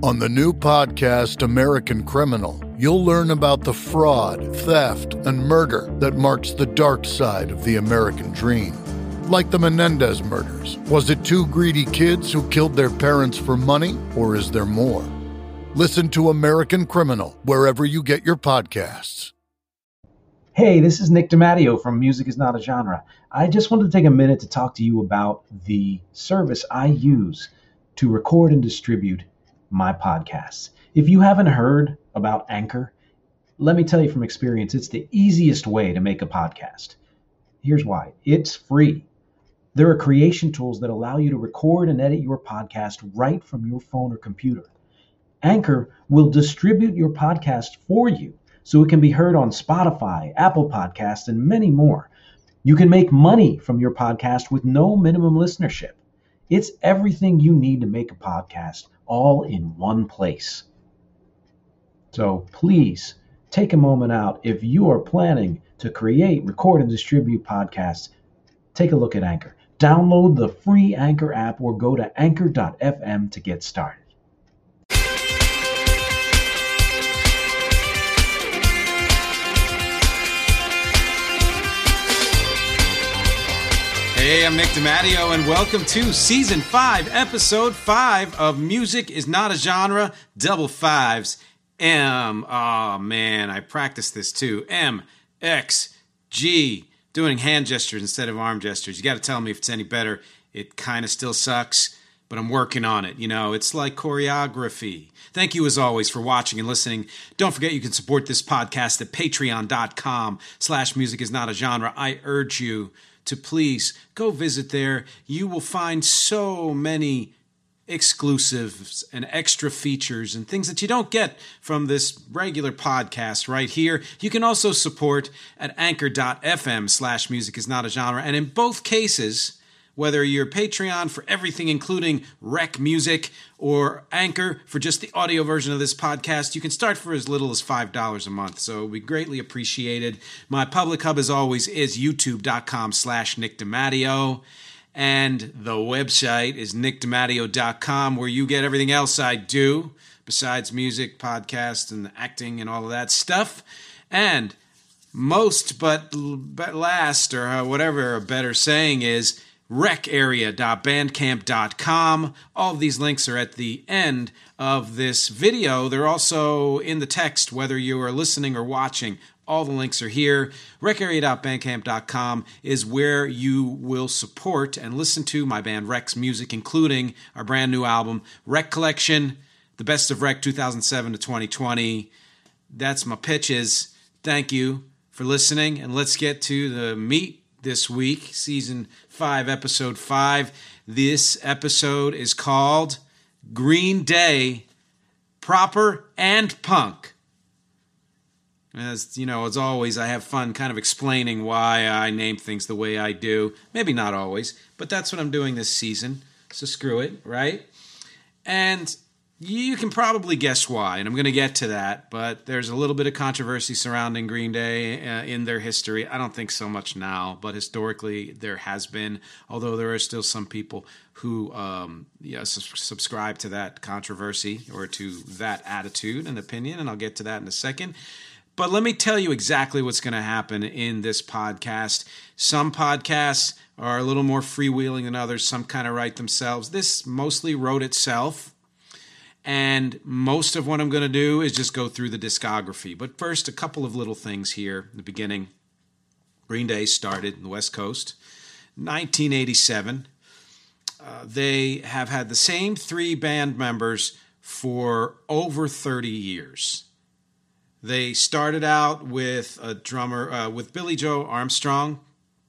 On the new podcast, American Criminal, you'll learn about the fraud, theft, and murder that marks the dark side of the American dream. Like the Menendez murders. Was it two greedy kids who killed their parents for money, or is there more? Listen to American Criminal wherever you get your podcasts. Hey, this is Nick DeMatteo from Music is Not a Genre. I just wanted to take a minute to talk to you about the service I use to record and distribute my podcasts. If you haven't heard about Anchor, let me tell you from experience, it's the easiest way to make a podcast. Here's why it's free. There are creation tools that allow you to record and edit your podcast right from your phone or computer. Anchor will distribute your podcast for you so it can be heard on Spotify, Apple Podcasts, and many more. You can make money from your podcast with no minimum listenership. It's everything you need to make a podcast all in one place. So please take a moment out. If you are planning to create, record, and distribute podcasts, take a look at Anchor. Download the free Anchor app or go to anchor.fm to get started. Hey, I'm Nick DeMatteo, and welcome to Season 5, Episode 5 of Music is Not a Genre, Double Fives. M, oh man, I practiced this too. M, X, G, doing hand gestures instead of arm gestures. You got to tell me if it's any better. It kind of still sucks, but I'm working on it. You know, it's like choreography. Thank you as always for watching and listening. Don't forget you can support this podcast at patreon.com slash music is not a genre. I urge you to please go visit there. You will find so many exclusives and extra features and things that you don't get from this regular podcast right here. You can also support at anchor.fm slash music is not a genre. And in both cases, whether you're Patreon for everything, including REC music, or Anchor for just the audio version of this podcast, you can start for as little as $5 a month. So we greatly appreciated. My public hub, as always, is youtube.com slash Nick DeMatteo. And the website is nickdematteo.com, where you get everything else I do, besides music, podcast, and acting, and all of that stuff. And most but, but last, or whatever a better saying is, recarea.bandcamp.com. All of these links are at the end of this video. They're also in the text, whether you are listening or watching. All the links are here. Recarea.bandcamp.com is where you will support and listen to my band REC's music, including our brand new album, RECcollection, The Best of Rec 2007 to 2020. That's my pitches. Thank you for listening, and let's get to the meat this week, season 5, episode 5. This episode is called Green Day Proper and Punk. As you know, as always, I have fun kind of explaining why I name things the way I do. Maybe not always, but that's what I'm doing this season. So screw it, right? And you can probably guess why, and I'm going to get to that, but there's a little bit of controversy surrounding Green Day uh, in their history. I don't think so much now, but historically there has been, although there are still some people who um, yeah, su- subscribe to that controversy or to that attitude and opinion, and I'll get to that in a second. But let me tell you exactly what's going to happen in this podcast. Some podcasts are a little more freewheeling than others, some kind of write themselves. This mostly wrote itself. And most of what I'm going to do is just go through the discography. But first, a couple of little things here in the beginning. Green Day started in the West Coast, 1987. Uh, they have had the same three band members for over 30 years. They started out with a drummer, uh, with Billie Joe Armstrong,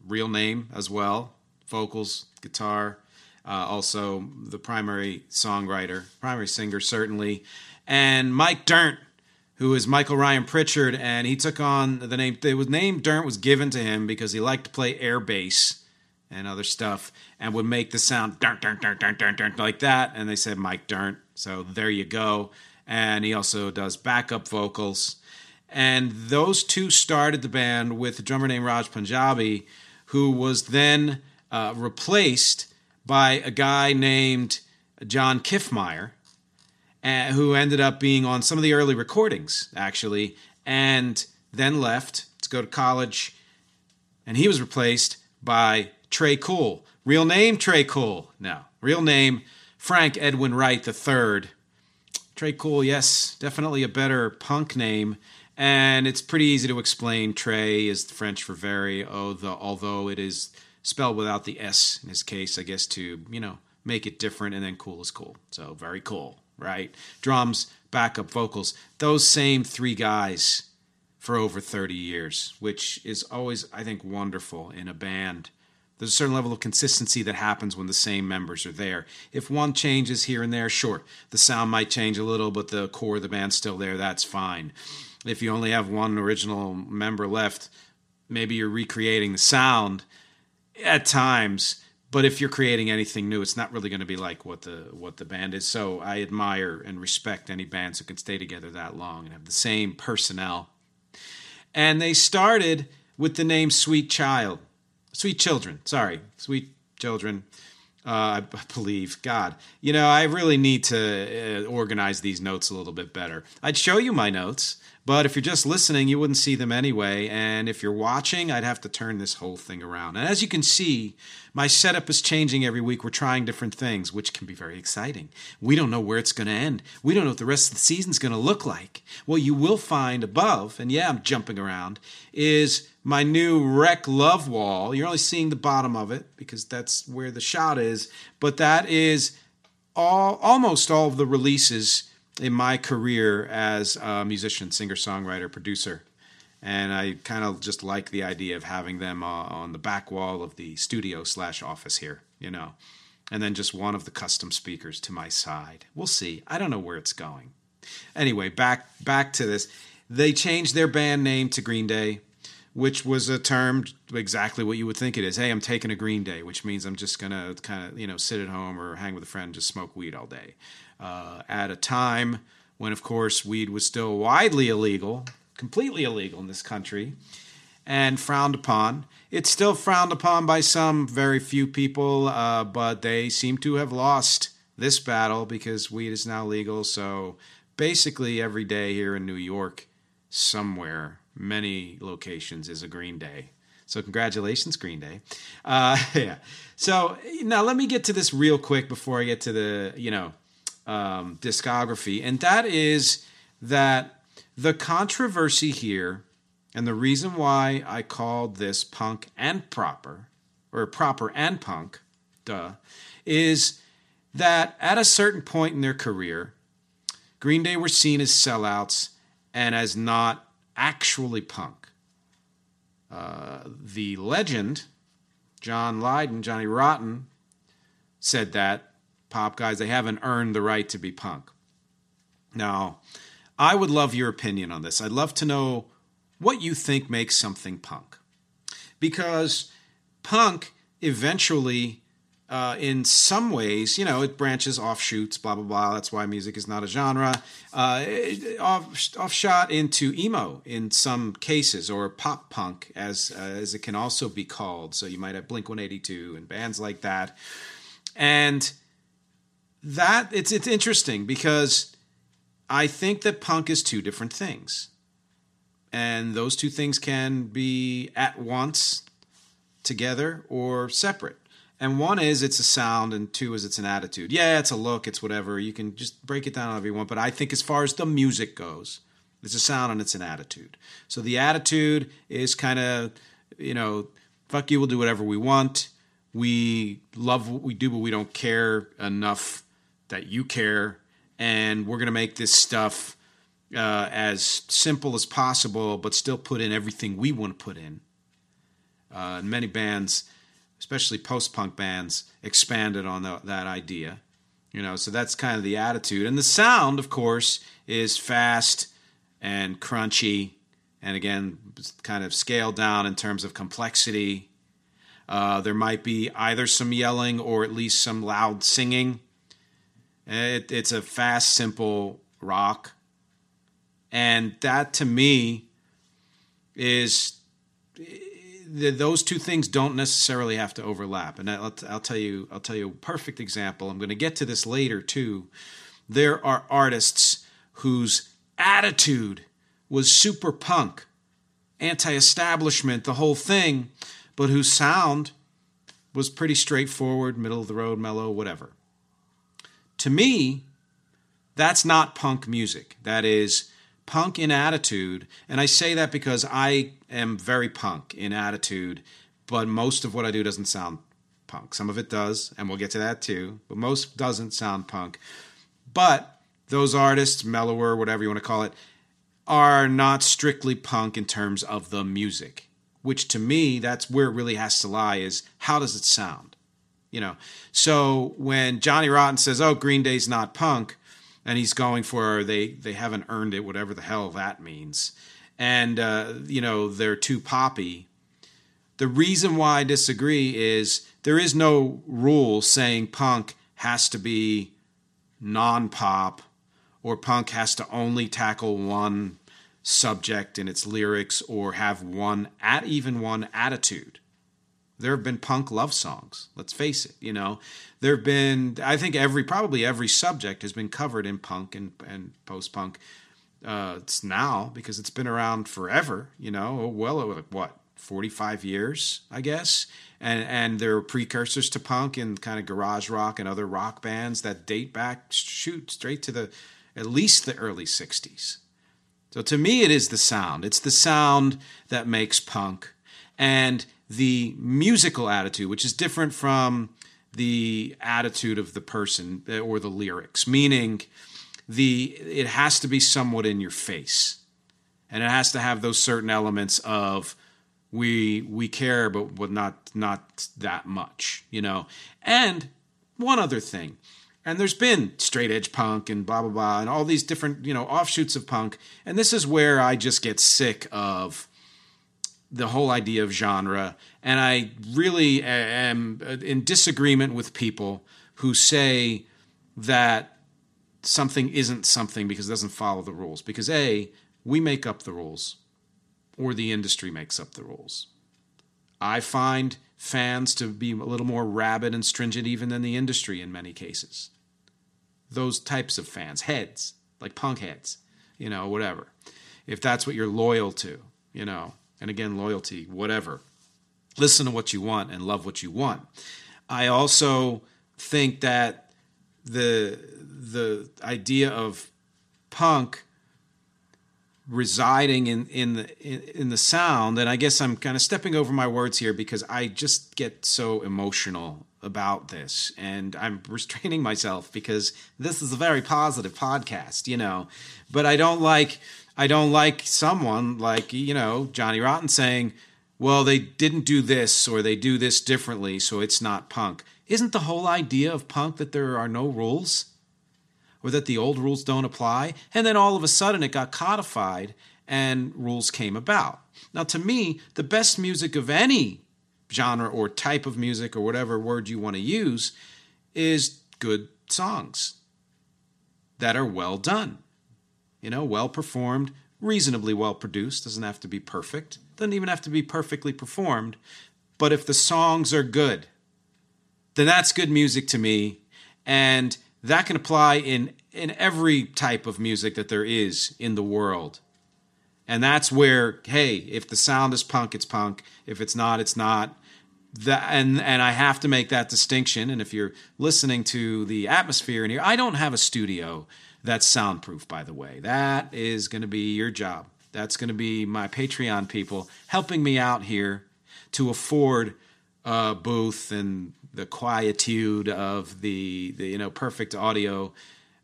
real name as well, vocals, guitar, uh, also the primary songwriter, primary singer, certainly, and Mike Dirnt, who is Michael Ryan Pritchard, and he took on the name. Was name Dirnt was given to him because he liked to play air bass and other stuff, and would make the sound Dirnt, Dirnt, Dirnt, Dirnt, Dirnt, Dirnt like that, and they said Mike Dirnt. So there you go. And he also does backup vocals. And those two started the band with a drummer named Raj Punjabi, who was then uh, replaced by a guy named John Kiffmeyer. uh, who ended up being on some of the early recordings, actually, and then left to go to college. And he was replaced by Tré Cool. Real name, Tré Cool. No, real name, Frank Edwin Wright III. Tré Cool, yes, definitely a better punk name. And it's pretty easy to explain. Trey is French for very, oh, the, although it is spelled without the S in his case, I guess, to, you know, make it different. And then cool is cool. So very cool, right? Drums, backup vocals, those same three guys for over 30 years, which is always, I think, wonderful in a band. There's a certain level of consistency that happens when the same members are there. If one changes here and there, sure, the sound might change a little, but the core of the band's still there. That's fine. If you only have one original member left, maybe you're recreating the sound at times. But if you're creating anything new, it's not really going to be like what the what the band is. So I admire and respect any bands who can stay together that long and have the same personnel. And they started with the name Sweet Child Sweet Children. Sorry, Sweet Children. Uh, I believe God. You know, I really need to uh, organize these notes a little bit better. I'd show you my notes, but if you're just listening, you wouldn't see them anyway. And if you're watching, I'd have to turn this whole thing around. And as you can see, my setup is changing every week. We're trying different things, which can be very exciting. We don't know where it's going to end. We don't know what the rest of the season's going to look like. What you will find above, and yeah, I'm jumping around, is my new REC Love wall. You're only seeing the bottom of it because that's where the shot is, but that is all almost all of the releases in my career as a musician, singer, songwriter, producer. And I kind of just like the idea of having them uh, on the back wall of the studio slash office here, you know, and then just one of the custom speakers to my side. We'll see. I don't know where it's going. Anyway, back back to this. They changed their band name to Green Day, which was a term exactly what you would think it is. Hey, I'm taking a Green Day, which means I'm just gonna kind of you know sit at home or hang with a friend, and just smoke weed all day uh, at a time when, of course, weed was still widely illegal, completely illegal in this country, and frowned upon. It's still frowned upon by some very few people, uh, but they seem to have lost this battle because weed is now legal. So basically, every day here in New York, somewhere, many locations, is a Green Day. So congratulations, Green Day. Uh, yeah. So now let me get to this real quick before I get to the you know um, discography, and that is that the controversy here, and the reason why I called this punk and proper, or proper and punk, duh, is that at a certain point in their career, Green Day were seen as sellouts and as not actually punk. Uh, the legend, John Lydon, Johnny Rotten, said that pop guys, they haven't earned the right to be punk. Now, I would love your opinion on this. I'd love to know what you think makes something punk. Because punk eventually, uh, in some ways, you know, it branches offshoots, blah, blah, blah. That's why music is not a genre. Uh, off, offshot into emo in some cases, or pop punk, as, uh, as it can also be called. So you might have Blink 182 and bands like that. And that it's it's interesting because I think that punk is two different things. And those two things can be at once together or separate. And one is it's a sound, and two is it's an attitude. Yeah, it's a look, it's whatever. You can just break it down however you want. But I think as far as the music goes, it's a sound and it's an attitude. So the attitude is kind of, you know, fuck you, we'll do whatever we want. We love what we do, but we don't care enough that you care, and we're going to make this stuff uh, as simple as possible, but still put in everything we want to put in. Uh, many bands, especially post punk bands, expanded on the, that idea. You know, so that's kind of the attitude. And the sound, of course, is fast and crunchy, and again, kind of scaled down in terms of complexity. Uh, there might be either some yelling or at least some loud singing. Eh, it, it's a fast, simple rock. And that to me is those two things don't necessarily have to overlap. And I'll, I'll tell you, I'll tell you a perfect example. I'm going to get to this later too. there are artists whose attitude was super punk, anti establishment, the whole thing, but whose sound was pretty straightforward, middle of the road, mellow, whatever. To me, that's not punk music. That is punk in attitude. And I say that because I am very punk in attitude, but most of what I do doesn't sound punk. Some of it does, and we'll get to that too, but most doesn't sound punk. But those artists, mellower, whatever you want to call it, are not strictly punk in terms of the music which to me that's where it really has to lie is how does it sound you know. So when johnny rotten says oh green day's not punk and he's going for they they haven't earned it whatever the hell that means. And uh, you know they're too poppy. The reason why i disagree is there is no rule saying punk has to be non-pop or punk has to only tackle one subject in its lyrics or have one at even one attitude. There have been punk love songs. Let's face it. You know, there have been. I think every probably every subject has been covered in punk and and post punk. Uh, it's now because it's been around forever. You know, well, what forty five years, I guess. And and there are precursors to punk and kind of garage rock and other rock bands that date back shoot straight to the at least the early '60s. So to me, it is the sound. It's the sound that makes punk. And the musical attitude, which is different from the attitude of the person or the lyrics, meaning the it has to be somewhat in your face. And it has to have those certain elements of we we care but but not not that much, you know. And one other thing and there's been straight edge punk and blah blah blah and all these different you know offshoots of punk and this is where i just get sick of the whole idea of genre and i really am in disagreement with people who say that something isn't something because it doesn't follow the rules because a we make up the rules or the industry makes up the rules i find fans to be a little more rabid and stringent even than the industry in many cases. Those types of fans, heads, like punk heads, you know, whatever. If that's what you're loyal to, you know, and again, loyalty, whatever. Listen to what you want and love what you want. I also think that the the idea of punk residing in in the in, in, the sound and i guess i'm kind of stepping over my words here because i just get so emotional about this and i'm restraining myself because this is a very positive podcast you know but i don't like i don't like someone like you know johnny rotten saying well they didn't do this or they do this differently so it's not punk isn't the whole idea of punk that there are no rules or that the old rules don't apply. And then all of a sudden it got codified and rules came about. Now, to me, the best music of any genre or type of music or whatever word you want to use is good songs that are well done. You know, well performed, reasonably well produced, doesn't have to be perfect, doesn't even have to be perfectly performed. But if the songs are good, then that's good music to me. And that can apply in in every type of music that there is in the world. And that's where, hey, if the sound is punk, it's punk. If it's not, it's not. That and and I have to make that distinction. And if you're listening to the atmosphere in here, I don't have a studio that's soundproof, by the way. That is going to be your job. That's going to be my Patreon people helping me out here to afford a booth and the quietude of the, the you know perfect audio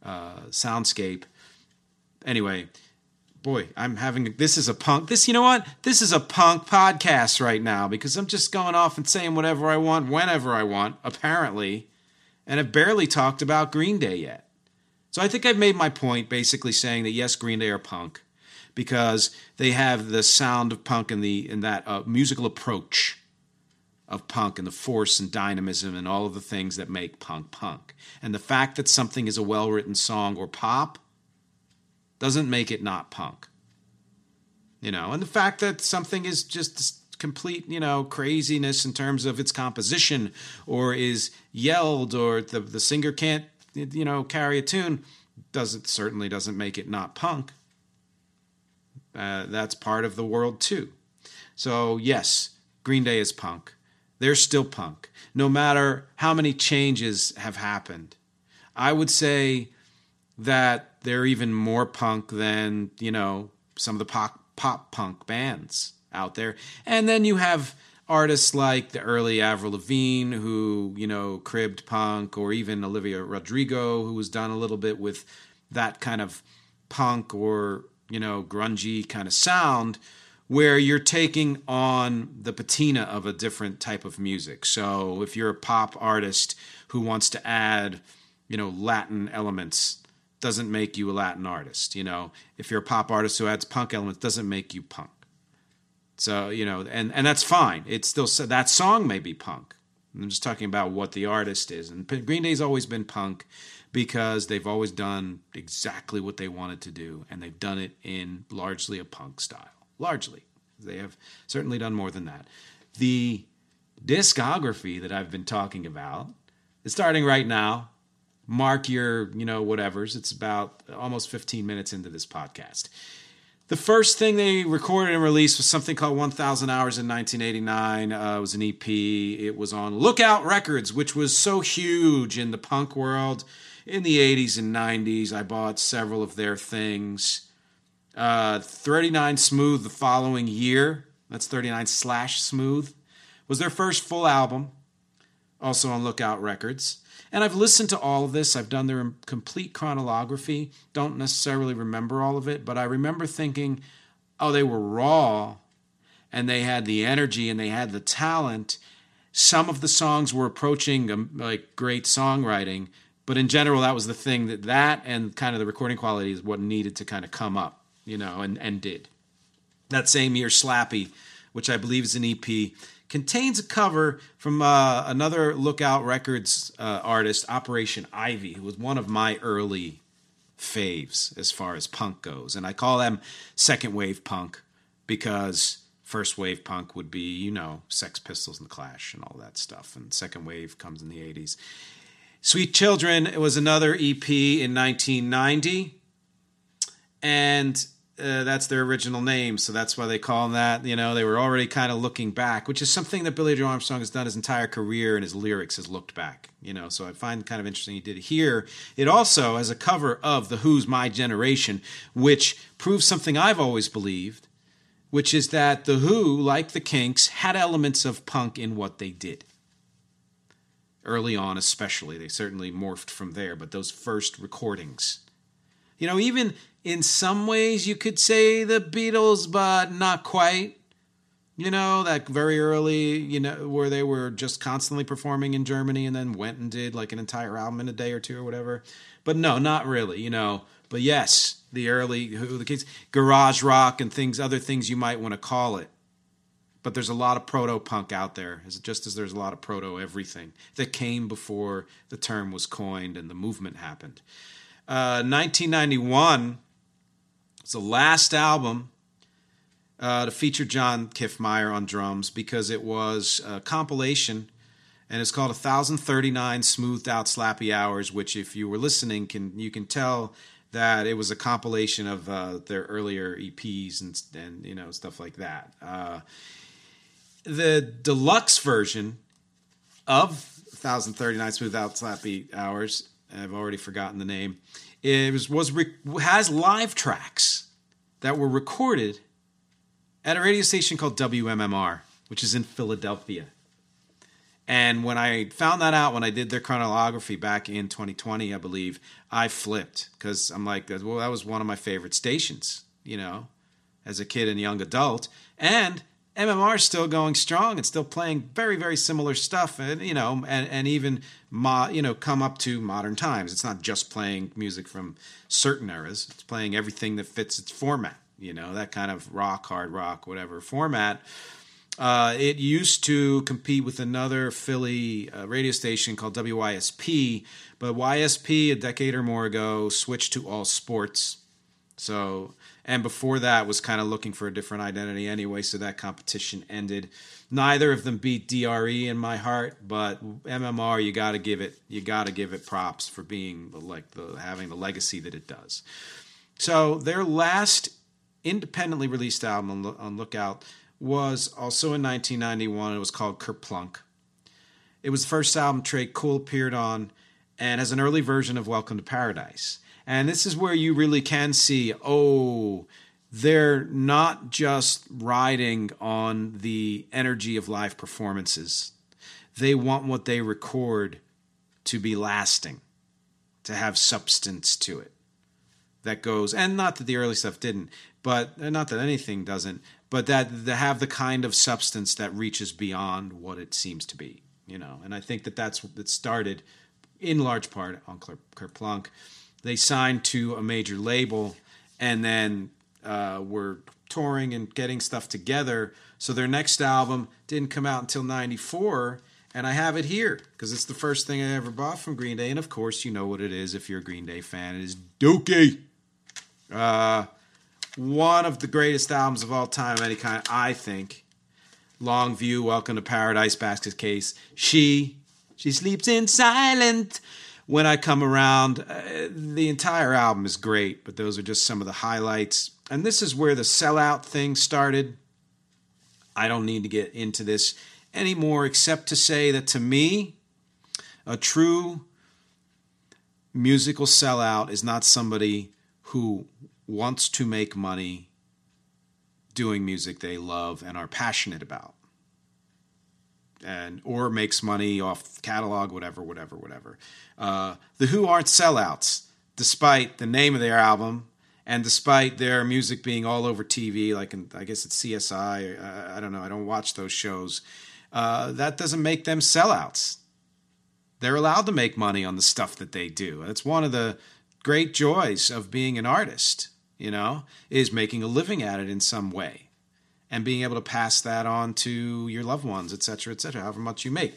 uh, soundscape. Anyway, boy, I'm having this is a punk. This you know what? This is a punk podcast right now because I'm just going off and saying whatever I want whenever I want. Apparently, and I've barely talked about Green Day yet. So I think I've made my point, basically saying that yes, Green Day are punk because they have the sound of punk and the in that uh, musical approach of punk and the force and dynamism and all of the things that make punk punk. And the fact that something is a well written song or pop doesn't make it not punk. You know, and the fact that something is just complete, you know, craziness in terms of its composition or is yelled or the, the singer can't, you know, carry a tune doesn't certainly doesn't make it not punk. Uh, that's part of the world too. So yes, Green Day is punk. They're still punk, no matter how many changes have happened. I would say that they're even more punk than you know some of the pop pop punk bands out there. And then you have artists like the early Avril Lavigne, who you know cribbed punk, or even Olivia Rodrigo, who was done a little bit with that kind of punk or you know grungy kind of sound, where you're taking on the patina of a different type of music. So if you're a pop artist who wants to add you know Latin elements doesn't make you a Latin artist. You know, if you're a pop artist who adds punk elements, doesn't make you punk. So you know, and and that's fine. It's still that song may be punk. I'm just talking about what the artist is. And Green Day's always been punk because they've always done exactly what they wanted to do, and they've done it in largely a punk style. Largely, they have certainly done more than that. The discography that I've been talking about is starting right now. Mark your, you know, whatevers. It's about almost 15 minutes into this podcast. The first thing they recorded and released was something called 1000 Hours in 1989. Uh, it was an EP. It was on Lookout Records, which was so huge in the punk world in the 80s and 90s. I bought several of their things. Uh, 39 Smooth the following year. That's 39 slash Smooth. Was their first full album, also on Lookout Records. And I've listened to all of this. I've done their complete chronology. Don't necessarily remember all of it, but I remember thinking, oh, they were raw and they had the energy and they had the talent. Some of the songs were approaching um, like great songwriting, but in general, that was the thing that that and kind of the recording quality is what needed to kind of come up, you know, and, and did. That same year, Slappy, which I believe is an EP, contains a cover from uh, another Lookout Records uh, artist, Operation Ivy, who was one of my early faves as far as punk goes. And I call them second wave punk because first wave punk would be, you know, Sex Pistols and The Clash and all that stuff. And second wave comes in the 80s. Sweet Children was another EP in 1990. And uh, that's their original name, so that's why they call them that. You know, they were already kind of looking back, which is something that Billie Joe Armstrong has done his entire career, and his lyrics has looked back. You know, so I find kind of interesting he did it here. It also has a cover of the Who's My Generation, which proves something I've always believed, which is that the Who, like the Kinks, had elements of punk in what they did. Early on, especially, they certainly morphed from there, but those first recordings. You know, even in some ways you could say the Beatles, but not quite. You know, that very early, you know, where they were just constantly performing in Germany and then went and did like an entire album in a day or two or whatever. But no, not really, you know. But yes, the early who the Kinks garage rock and things other things you might want to call it. But there's a lot of proto punk out there, just as there's a lot of proto everything that came before the term was coined and the movement happened. Uh, 1991 it's the last album uh, to feature John Kiffmeyer on drums because it was a compilation and it's called 1039 smoothed out slappy hours which if you were listening can you can tell that it was a compilation of uh, their earlier eps and, and you know stuff like that. Uh, the deluxe version of 1039 smoothed out slappy hours i've already forgotten the name it was, was has live tracks that were recorded at a radio station called WMMR, which is in Philadelphia. And when I found that out, when I did their chronology back in 2020, I believe, I flipped because I'm like, well, that was one of my favorite stations, you know, as a kid and young adult. And MMR is still going strong and still playing very, very similar stuff, and you know, and, and even mo- you know, come up to modern times. It's not just playing music from certain eras; it's playing everything that fits its format. You know, that kind of rock, hard rock, whatever format. Uh, it used to compete with another Philly uh, radio station called WYSP, but YSP a decade or more ago switched to all sports So, and before that was kind of looking for a different identity anyway. So that competition ended. Neither of them beat DRE in my heart, but MMR, you got to give it, you got to give it props for being like the having the legacy that it does. So their last independently released album on, Lookout was also in 1991. It was called Kerplunk. It was the first album Tré Cool appeared on, and as an early version of Welcome to Paradise. And this is where you really can see, oh, they're not just riding on the energy of live performances. They want what they record to be lasting, to have substance to it that goes, and not that the early stuff didn't, but uh, not that anything doesn't, but that they have the kind of substance that reaches beyond what it seems to be, you know. And I think that that's that started in large part on Kerplunk they signed to a major label and then uh, were touring and getting stuff together. So their next album didn't come out until 94. And I have it here because it's the first thing I ever bought from Green Day. And of course, you know what it is if you're a Green Day fan. It is Dookie. Uh, one of the greatest albums of all time, any kind, I think. Longview, Welcome to Paradise, Basket Case. She, she sleeps in silent when I come around, uh, the entire album is great, but those are just some of the highlights. And this is where the sellout thing started. I don't need to get into this anymore, except to say that to me, a true musical sellout is not somebody who wants to make money doing music they love and are passionate about and or makes money off catalog, whatever, whatever, whatever. Uh, the Who aren't sellouts, despite the name of their album and despite their music being all over TV, like in, I guess it's CSI. Uh, I don't know. I don't watch those shows. Uh, that doesn't make them sellouts. They're allowed to make money on the stuff that they do. That's one of the great joys of being an artist. You know, is making a living at it in some way and being able to pass that on to your loved ones, et cetera, et cetera, however much you make.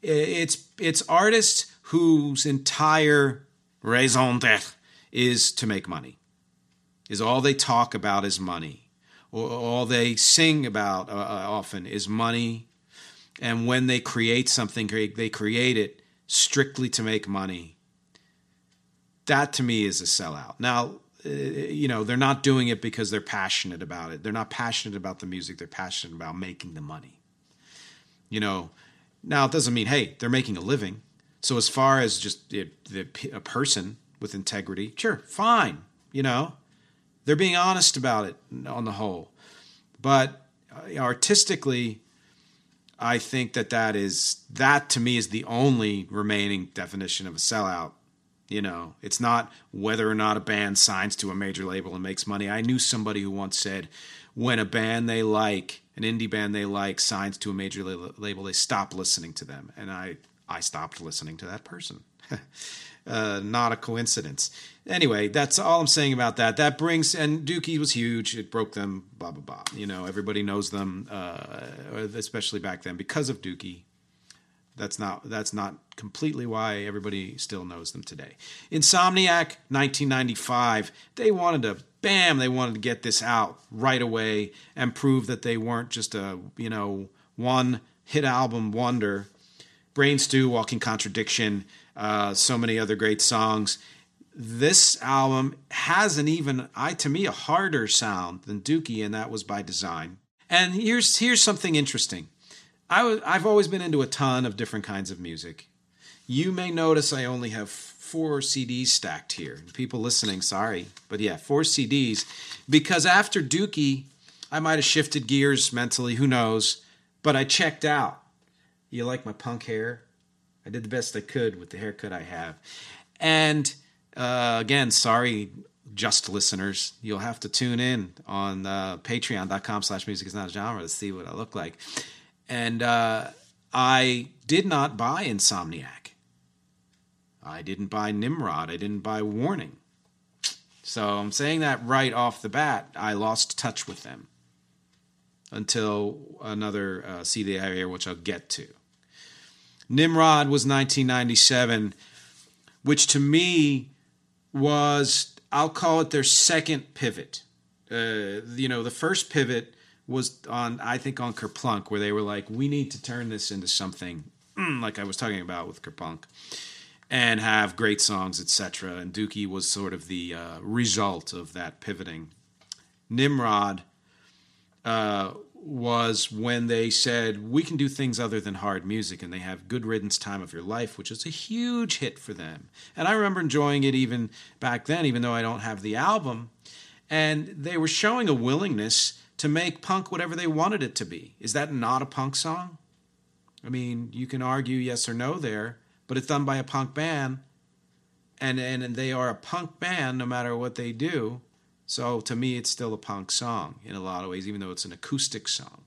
It's it's artists whose entire raison d'être is to make money. Is all they talk about is money. Or all they sing about uh, uh, often is money. And when they create something, they create it strictly to make money. That to me is a sellout. Now, you know they're not doing it because they're passionate about it. They're not passionate about the music. They're passionate about making the money. You know now it doesn't mean hey they're making a living. So as far as just the, the, a person with integrity sure fine you know. They're being honest about it on the whole. But uh, artistically i think that that is that to me is the only remaining definition of a sellout you know, it's not whether or not a band signs to a major label and makes money. I knew somebody who once said, when a band they like, an indie band they like, signs to a major label, they stop listening to them. And I, I stopped listening to that person. uh, not a coincidence. Anyway, that's all I'm saying about that. That brings and Dookie was huge. It broke them. Blah blah blah. You know, everybody knows them, uh, especially back then because of Dookie. That's not that's not completely why everybody still knows them today. Insomniac 1995, they wanted to bam, they wanted to get this out right away and prove that they weren't just a, you know, one hit album wonder. Brain Stew, Walking Contradiction, uh, so many other great songs. This album has an even, I to me, a harder sound than Dookie, and that was by design. And here's here's something interesting. I've always been into a ton of different kinds of music. You may notice I only have four CDs stacked here. People listening, sorry, but yeah, four CDs. Because after Dookie, I might have shifted gears mentally, who knows? But I checked out. You like my punk hair? I did the best I could with the haircut I have. And uh, again, sorry, just listeners. You'll have to tune in on uh, patreon.com slash music is not a genre to see what I look like and uh, I did not buy Insomniac. I didn't buy Nimrod. I didn't buy Warning. So I'm saying that right off the bat. I lost touch with them until another uh, have here, which I'll get to. Nimrod was 1997, which to me was I'll call it their second pivot. Uh, you know, the first pivot was on, I think, on Kerplunk, where they were like, we need to turn this into something mm, like I was talking about with Kerplunk and have great songs, etc. And Dookie was sort of the uh, result of that pivoting. Nimrod uh, was when they said we can do things other than hard music, and they have "Good Riddance, Time of Your Life," which is a huge hit for them. And I remember enjoying it even back then, even though I don't have the album. And they were showing a willingness to make punk whatever they wanted it to be. Is that not a punk song? I mean, you can argue yes or no there, but it's done by a punk band, and and, and they are a punk band no matter what they do. So to me, it's still a punk song in a lot of ways, even though it's an acoustic song.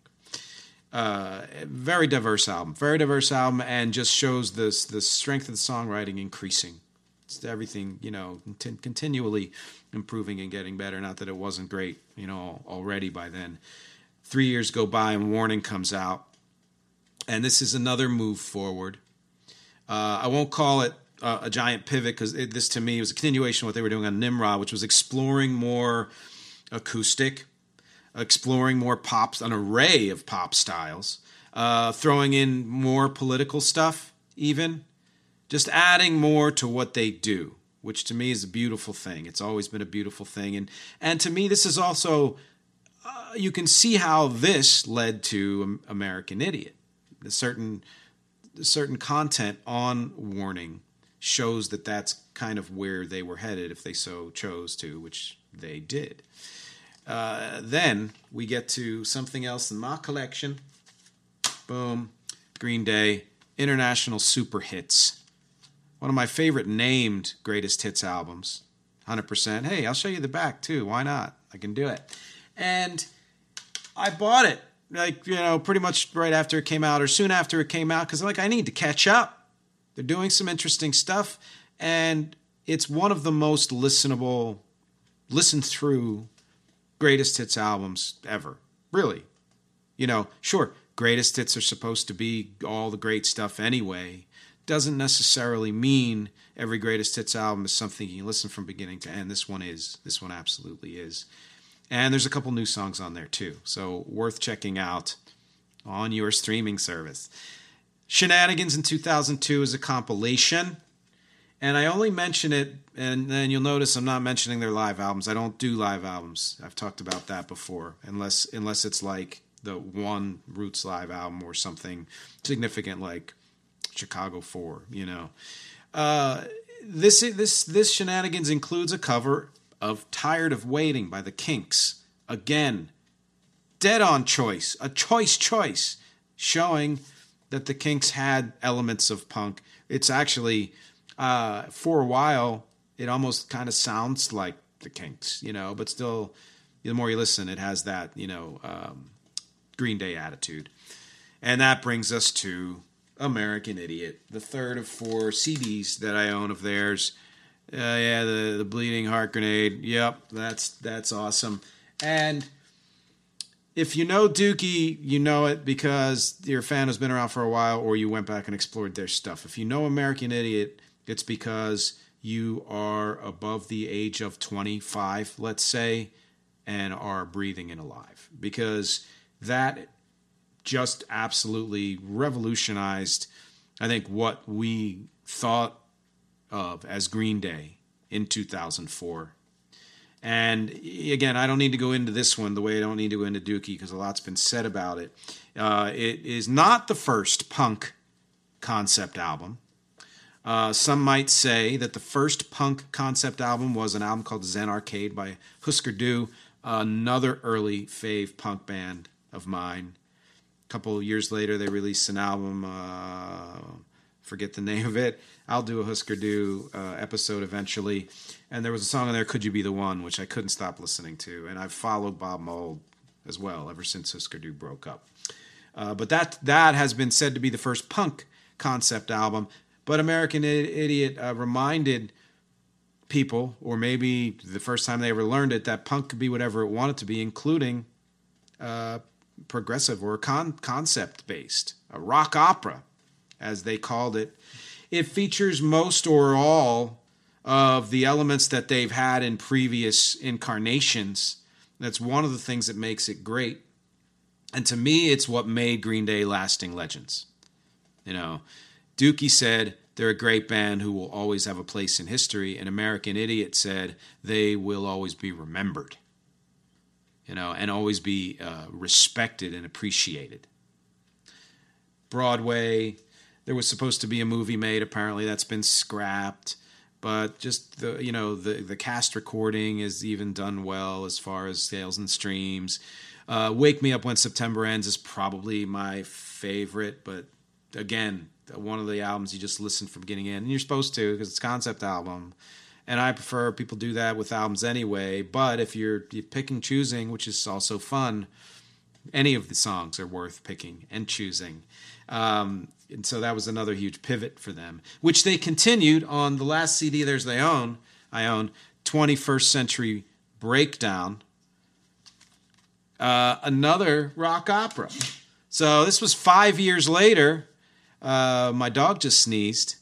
Uh, very diverse album, very diverse album, and just shows this the strength of the songwriting increasing. It's everything you know, t- continually improving and getting better. Not that it wasn't great, you know, already by then. Three years go by and Warning comes out, and this is another move forward. Uh, I won't call it uh, a giant pivot because this to me was a continuation of what they were doing on Nimrod, which was exploring more acoustic, exploring more pops, an array of pop styles, uh, throwing in more political stuff, even just adding more to what they do, which to me is a beautiful thing. It's always been a beautiful thing, and and to me this is also uh, you can see how this led to American Idiot. A certain certain content on Warning shows that that's kind of where they were headed if they so chose to, which they did. Uh, then we get to something else in my collection. Boom. Green Day, International Super Hits. One of my favorite named greatest hits albums. 100%. Hey, I'll show you the back too. Why not? I can do it. And I bought it, like, you know, pretty much right after it came out or soon after it came out because, like, I need to catch up. They're doing some interesting stuff, and it's one of the most listenable, listen through greatest hits albums ever. Really. You know, sure, greatest hits are supposed to be all the great stuff anyway. Doesn't necessarily mean every greatest hits album is something you can listen from beginning to end. This one is. This one absolutely is. And there's a couple new songs on there too. So worth checking out on your streaming service. Shenanigans in 2002 is a compilation. And I only mention it, and then you'll notice I'm not mentioning their live albums. I don't do live albums. I've talked about that before, unless unless it's like the one Roots live album or something significant like Chicago Four. You know, uh, this this this Shenanigans includes a cover of "Tired of Waiting" by the Kinks. Again, dead on choice, a choice choice, showing that the Kinks had elements of punk. It's actually uh, for a while it almost kind of sounds like the Kinks, you know, but still, the more you listen, it has that you know um, Green Day attitude, and that brings us to American Idiot, the third of four CDs that I own of theirs. Uh, yeah, the the Bleeding Heart Grenade. Yep, that's that's awesome, and if you know Dookie, you know it because you're a fan who's been around for a while, or you went back and explored their stuff. If you know American Idiot, it's because you are above the age of 25, let's say, and are breathing and alive. Because that just absolutely revolutionized, I think, what we thought of as Green Day in 2004 and again, I don't need to go into this one the way I don't need to go into Dookie because a lot's been said about it. Uh, it is not the first punk concept album. Uh, some might say that the first punk concept album was an album called Zen Arcade by Husker Du, another early fave punk band of mine. Couple years later, they released an album. Uh, forget the name of it. I'll do a Husker Du uh, episode eventually. And there was a song in there, "Could You Be the One," which I couldn't stop listening to, and I've followed Bob Mould as well ever since Husker Du broke up. Uh, but that that has been said to be the first punk concept album. But American Idiot uh, reminded people, or maybe the first time they ever learned it, that punk could be whatever it wanted to be, including uh, progressive or con- concept based, a rock opera as they called it. It features most or all of the elements that they've had in previous incarnations. That's one of the things that makes it great. And to me, it's what made Green Day lasting legends. You know, Dookie said they're a great band who will always have a place in history, and American Idiot said they will always be remembered. You know, and always be uh, respected and appreciated. Broadway, there was supposed to be a movie made. Apparently, that's been scrapped but just the you know the the cast recording is even done well as far as sales and streams. Uh, Wake Me Up When September Ends is probably my favorite, but again, one of the albums you just listen from beginning in, and you're supposed to because it's concept album. And I prefer people do that with albums anyway. But if you're, you're picking choosing, which is also fun, any of the songs are worth picking and choosing. Um, and so that was another huge pivot for them, which they continued on the last CD there's they own. I own 21st Century Breakdown, uh, another rock opera. So this was five years later. Uh, my dog just sneezed.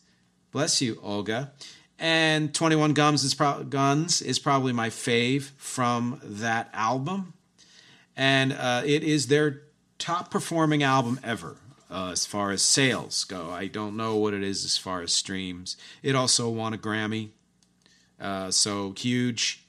Bless you, Olga. And 21 Guns is, pro- Guns is probably my fave from that album. And uh, it is their top performing album ever uh, as far as sales go. I don't know what it is as far as streams. It also won a Grammy, uh, so huge.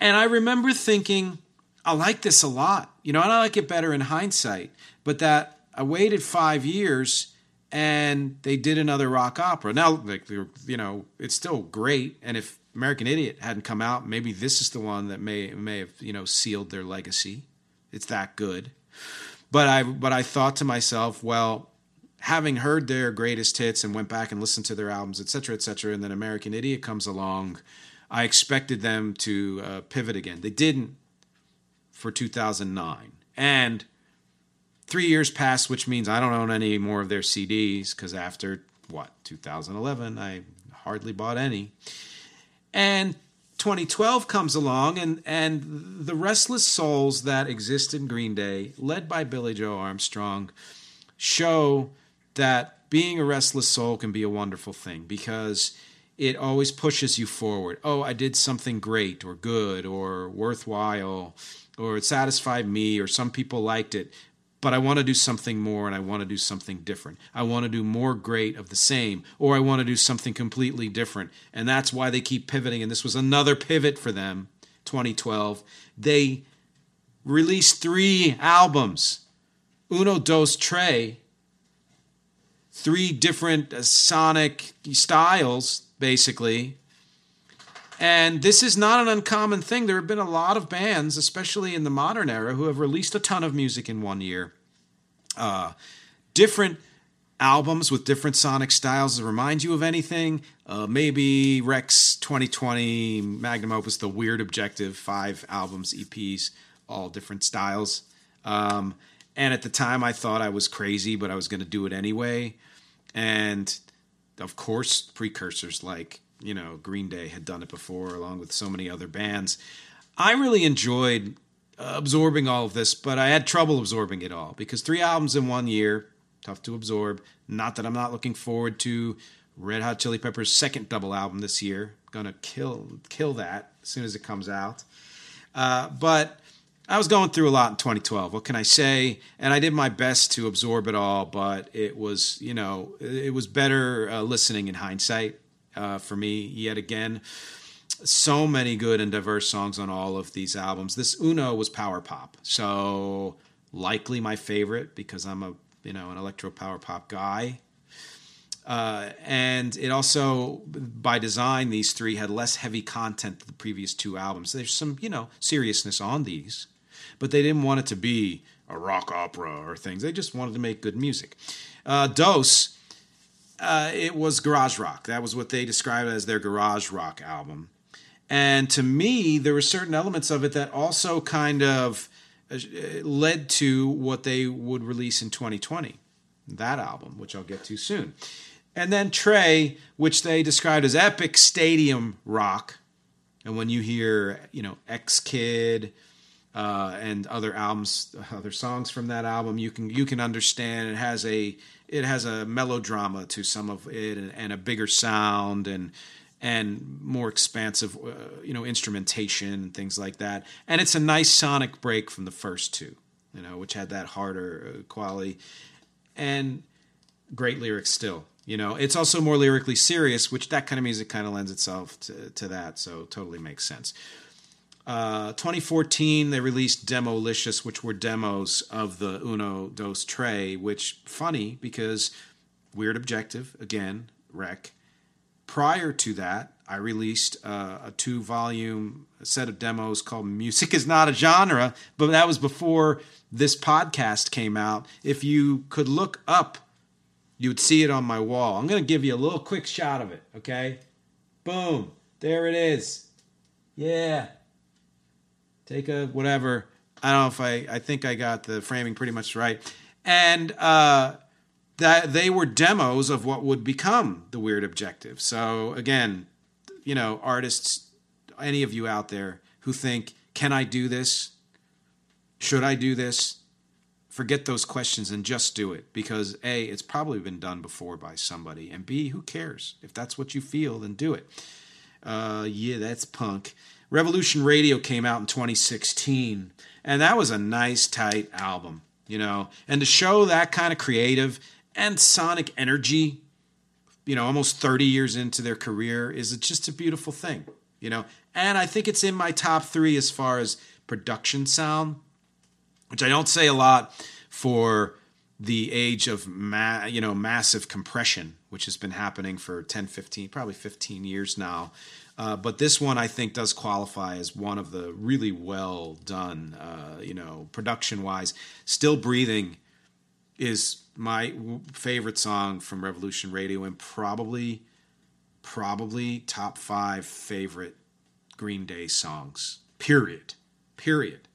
And I remember thinking, I like this a lot, you know, and I like it better in hindsight. But that I waited five years and they did another rock opera. Now, like you know, it's still great. And if American Idiot hadn't come out, maybe this is the one that may may have you know sealed their legacy. It's that good. But I but I thought to myself, well, having heard their greatest hits and went back and listened to their albums, et cetera, et cetera, and then American Idiot comes along, I expected them to uh, pivot again. They didn't for 2009, and three years passed, which means I don't own any more of their CDs because after what 2011, I hardly bought any. And 2012 comes along and and the restless souls that exist in Green Day, led by Billie Joe Armstrong, show that being a restless soul can be a wonderful thing because it always pushes you forward. Oh, I did something great or good or worthwhile or it satisfied me or some people liked it but I want to do something more and I want to do something different. I want to do more great of the same, or I want to do something completely different. And that's why they keep pivoting. And this was another pivot for them, 2012. They released three albums Uno, Dos, Tre, three different uh, sonic styles, basically. And this is not an uncommon thing. There have been a lot of bands, especially in the modern era, who have released a ton of music in one year. Uh, different albums with different sonic styles that remind you of anything. Uh, maybe REC's 2020, Magnum Opus, The Weird Objective, five albums, EPs, all different styles. Um, and at the time, I thought I was crazy, but I was going to do it anyway. And of course, precursors like you know, Green Day had done it before, along with so many other bands. I really enjoyed absorbing all of this, but I had trouble absorbing it all because three albums in one year, tough to absorb. Not that I'm not looking forward to Red Hot Chili Peppers' second double album this year. Gonna kill kill that as soon as it comes out. Uh, but I was going through a lot in 2012. What can I say? And I did my best to absorb it all, but it was, you know, it was better uh, listening in hindsight uh, for me yet again. So many good and diverse songs on all of these albums. This Uno was power pop, so likely my favorite because I'm a you know an electro power pop guy. Uh, and it also, by design, these three had less heavy content than the previous two albums. There's some, you know, seriousness on these, but they didn't want it to be a rock opera or things. They just wanted to make good music. Uh, Dos uh, it was garage rock. That was what they described as their garage rock album. And to me, there were certain elements of it that also kind of uh, led to what they would release in 2020, that album, which I'll get to soon. And then Tré, which they described as epic stadium rock. And when you hear, you know, X Kid uh, and other albums, other songs from that album, you can you can understand it has a it has a melodrama to some of it and, a bigger sound and and more expansive, uh, you know, instrumentation and things like that. And it's a nice sonic break from the first two, you know, which had that harder uh, quality and great lyrics still. You know, it's also more lyrically serious, which that kind of music kind of lends itself to, to that. So totally makes sense. Uh, 2014, they released Demolicious, which were demos of the Uno Dos Tre, which funny because Weird Objective, again, REC. Prior to that, I released uh, a two volume set of demos called Music is Not a Genre, but that was before this podcast came out. If you could look up, you would see it on my wall. I'm going to give you a little quick shot of it, okay? Boom. There it is. Yeah take a whatever. I don't know if I I think I got the framing pretty much right. And uh, that they were demos of what would become the weird objective. So again, you know, artists, any of you out there who think, can I do this? Should I do this? Forget those questions and just do it because A, it's probably been done before by somebody, and B, who cares? If that's what you feel, then do it. Uh, yeah, that's punk. Revolution Radio came out in 2016, and that was a nice, tight album, you know. And to show that kind of creative and sonic energy, you know, almost 30 years into their career is just a beautiful thing, you know. And I think it's in my top three as far as production sound, which I don't say a lot for the age of ma- you know massive compression which has been happening for 10 15 probably 15 years now uh, but this one I think does qualify as one of the really well done, uh, you know, production wise. Still Breathing is my favorite song from Revolution Radio and probably, probably top five favorite Green Day songs. Period. Period.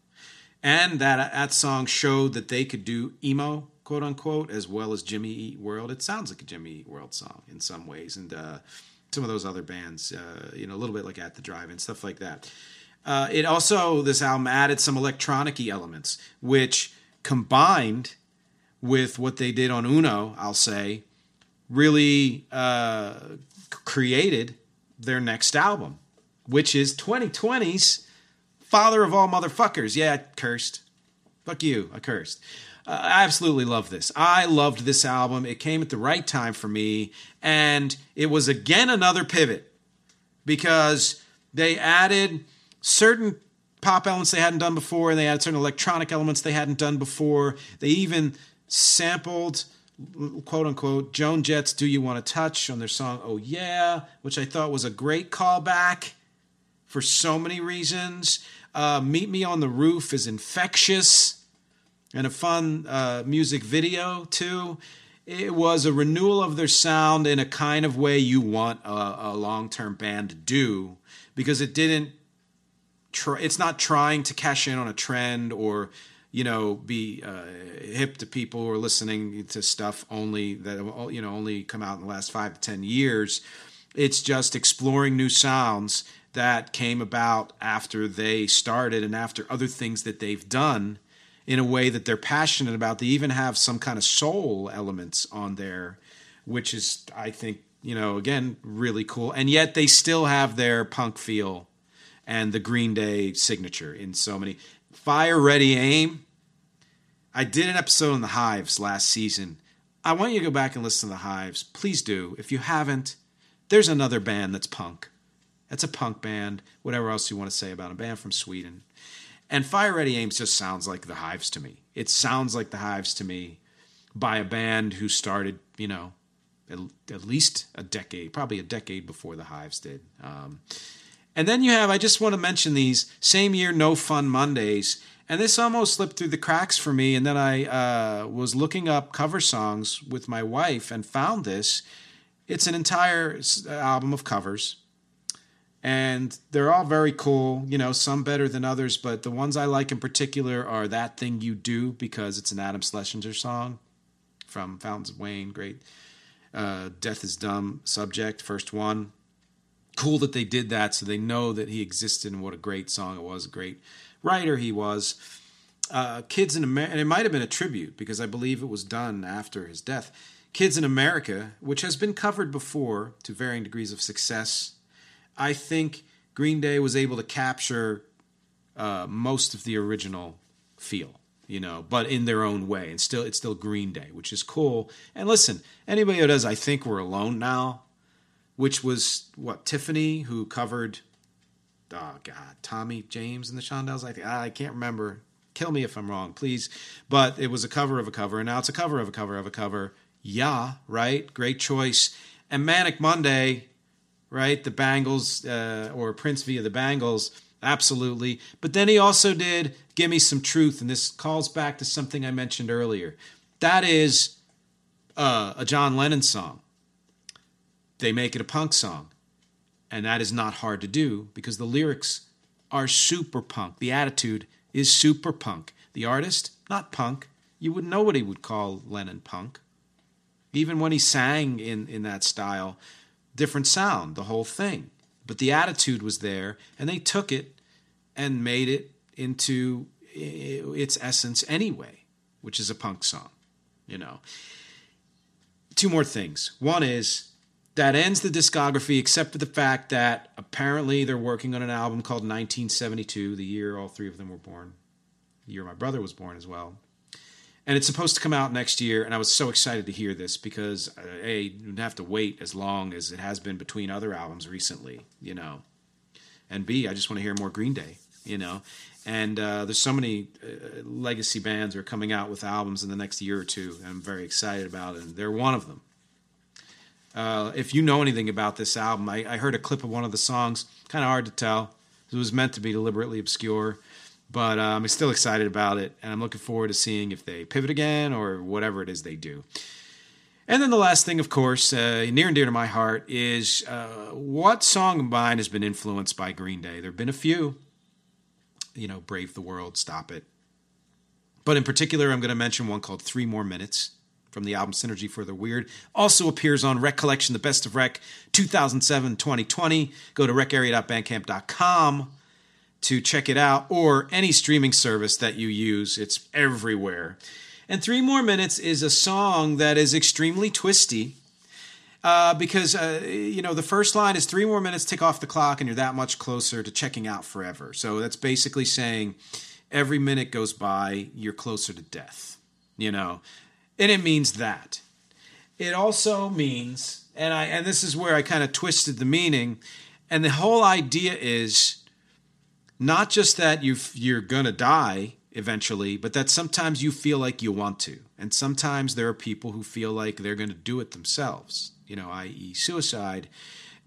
And that that song showed that they could do emo, quote unquote, as well as Jimmy Eat World. It sounds like a Jimmy Eat World song in some ways, and uh, some of those other bands, uh, you know, a little bit like At the Drive-In stuff like that. Uh, it also, this album added some electronic elements, which combined with what they did on Uno, I'll say, really uh, created their next album, which is 2020's Father of All Motherfuckers. Yeah, cursed. Fuck you, I cursed. I absolutely love this. I loved this album. It came at the right time for me, and it was again another pivot because they added certain pop elements they hadn't done before, and they added certain electronic elements they hadn't done before. They even sampled quote unquote Joan Jett's Do You Want to Touch on their song Oh Yeah, which I thought was a great callback for so many reasons. Uh, Meet Me on the Roof is infectious and a fun uh, music video too. It was a renewal of their sound in a kind of way you want a, a long-term band to do because it didn't. Try, it's not trying to cash in on a trend or you know be uh, hip to people who are listening to stuff only that you know only come out in the last five to ten years. It's just exploring new sounds that came about after they started and after other things that they've done in a way that they're passionate about. They even have some kind of soul elements on there, which is, I think, you know, again, really cool. And yet they still have their punk feel and the Green Day signature in so many. Fire Ready Aim. I did an episode on the Hives last season. I want you to go back and listen to the Hives. Please do. If you haven't, there's another band that's punk. That's a punk band, whatever else you want to say about a band from Sweden. And Fire Ready Aims just sounds like the Hives to me. It sounds like the Hives to me by a band who started, you know, at, at least a decade, probably a decade before the Hives did. Um, and then you have, I just want to mention these same year, No Fun Mondays. And this almost slipped through the cracks for me. And then I uh, was looking up cover songs with my wife and found this. It's an entire album of covers and they're all very cool you know some better than others but the ones i like in particular are that thing you do because it's an adam schlesinger song from fountains of wayne great uh, death is dumb subject first one. Cool that they did that so they know that he existed and what a great song it was a great writer he was. Uh, kids in america and it might have been a tribute because i believe it was done after his death. Kids in america which has been covered before to varying degrees of success I think Green Day was able to capture uh, most of the original feel, you know, but in their own way, and still it's still Green Day, which is cool. And listen, anybody who does, I think we're alone now, which was what Tiffany who covered, oh God, Tommy James and the Shondells. I think I can't remember. Kill me if I'm wrong, please. But it was a cover of a cover, and now it's a cover of a cover of a cover. Yeah, right. Great choice. And Manic Monday, right? The Bangles uh, or Prince via the Bangles Absolutely. But then he also did Give Me Some Truth, and this calls back to something I mentioned earlier. That is uh, a John Lennon song. They make it a punk song. And that is not hard to do because the lyrics are super punk. The attitude is super punk. The artist, not punk. You wouldn't know what he would call Lennon punk. Even when he sang in, in that style, different sound, the whole thing but the attitude was there, and they took it and made it into its essence anyway, which is a punk song, you know. Two more things. One is that ends the discography, except for the fact that apparently they're working on an album called 1972, the year all three of them were born, the year my brother was born as well and it's supposed to come out next year. And I was so excited to hear this because uh, a you don't have to wait as long as it has been between other albums recently, you know, and b I just want to hear more Green Day, you know, and uh, there's so many uh, legacy bands are coming out with albums in the next year or two. And I'm very excited about it, and they're one of them. Uh, if you know anything about this album, I, I heard a clip of one of the songs. Kind of hard to tell. It was meant to be deliberately obscure but uh, I'm still excited about it, and I'm looking forward to seeing if they pivot again or whatever it is they do. And then the last thing, of course, uh, near and dear to my heart, is uh, what song of mine has been influenced by Green Day? There have been a few. You know, Brave the World, Stop It. But in particular, I'm going to mention one called Three More Minutes from the album Synergy for the Weird. Also appears on RECcollection, The Best of REC 2007 2020. Go to recarea.bandcamp.com to check it out or any streaming service that you use. It's everywhere. And Three More Minutes is a song that is extremely twisty. Uh, because uh, you know the first line is three more minutes tick off the clock and you're that much closer to checking out forever so that's basically saying every minute goes by you're closer to death you know and it means that it also means and i and this is where i kind of twisted the meaning and the whole idea is not just that you you're gonna die eventually, but that sometimes you feel like you want to, and sometimes there are people who feel like they're going to do it themselves. You know, i.e., suicide.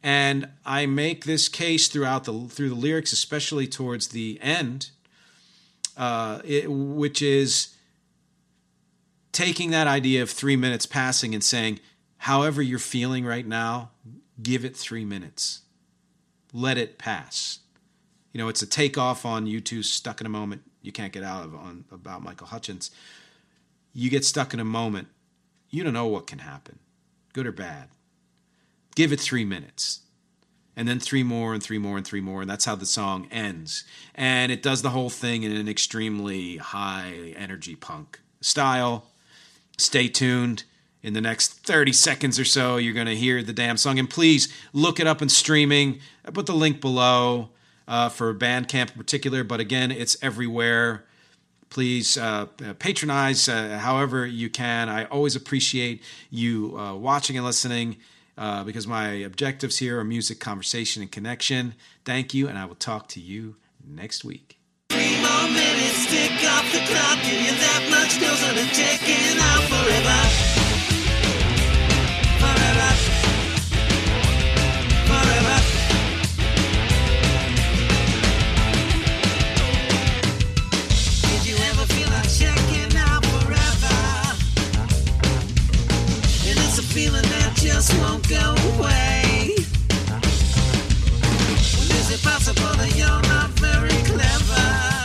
And I make this case throughout the through the lyrics, especially towards the end, uh, it, which is taking that idea of three minutes passing and saying, however you're feeling right now, give it three minutes, let it pass you know, it's a takeoff on U2 stuck in a moment you can't get out of on about Michael Hutchence. You get stuck in a moment, you don't know what can happen, good or bad. Give it three minutes. And then three more and three more and three more, and that's how the song ends. And it does the whole thing in an extremely high energy punk style. Stay tuned in the next 30 seconds or so you're going to hear the damn song and please look it up in streaming i put the link below uh, for Bandcamp in particular, but again, it's everywhere. Please uh, patronize uh, however you can. I always appreciate you uh, watching and listening uh, because my objectives here are music, conversation, and connection. Thank you, and I will talk to you next week. Three more minutes, off the clock, you that much taking out forever. Just won't go away. Is it possible that you're not very clever?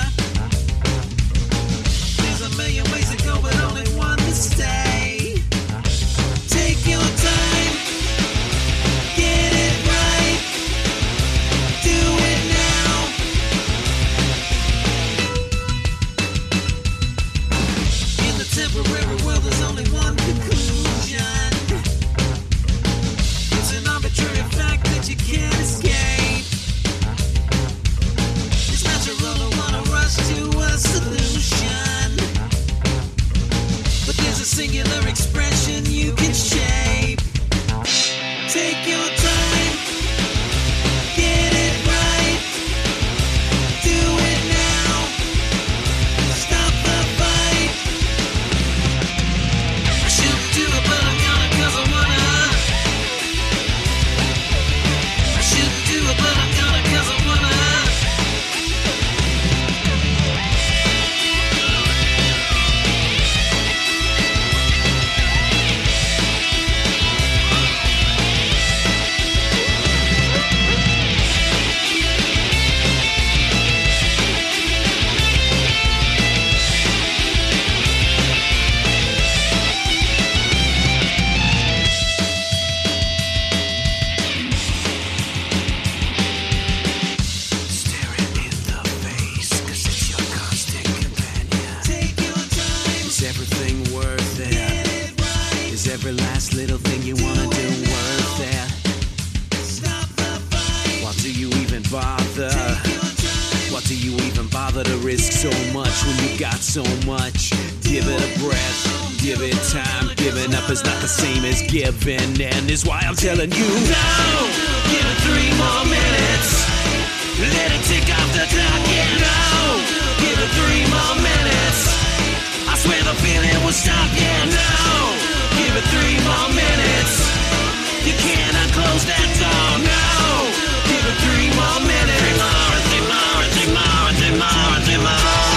So much? Give it a breath, give it time. Giving up is not the same as giving, and is why I'm telling you no. Give it three more minutes. Let it tick off the clock, yeah, no. Give it three more minutes. I swear the feeling will stop, yeah, no. Give it three more minutes. You cannot close that door, no. Give it three more minutes. Three more, three more, three more, three more, three more.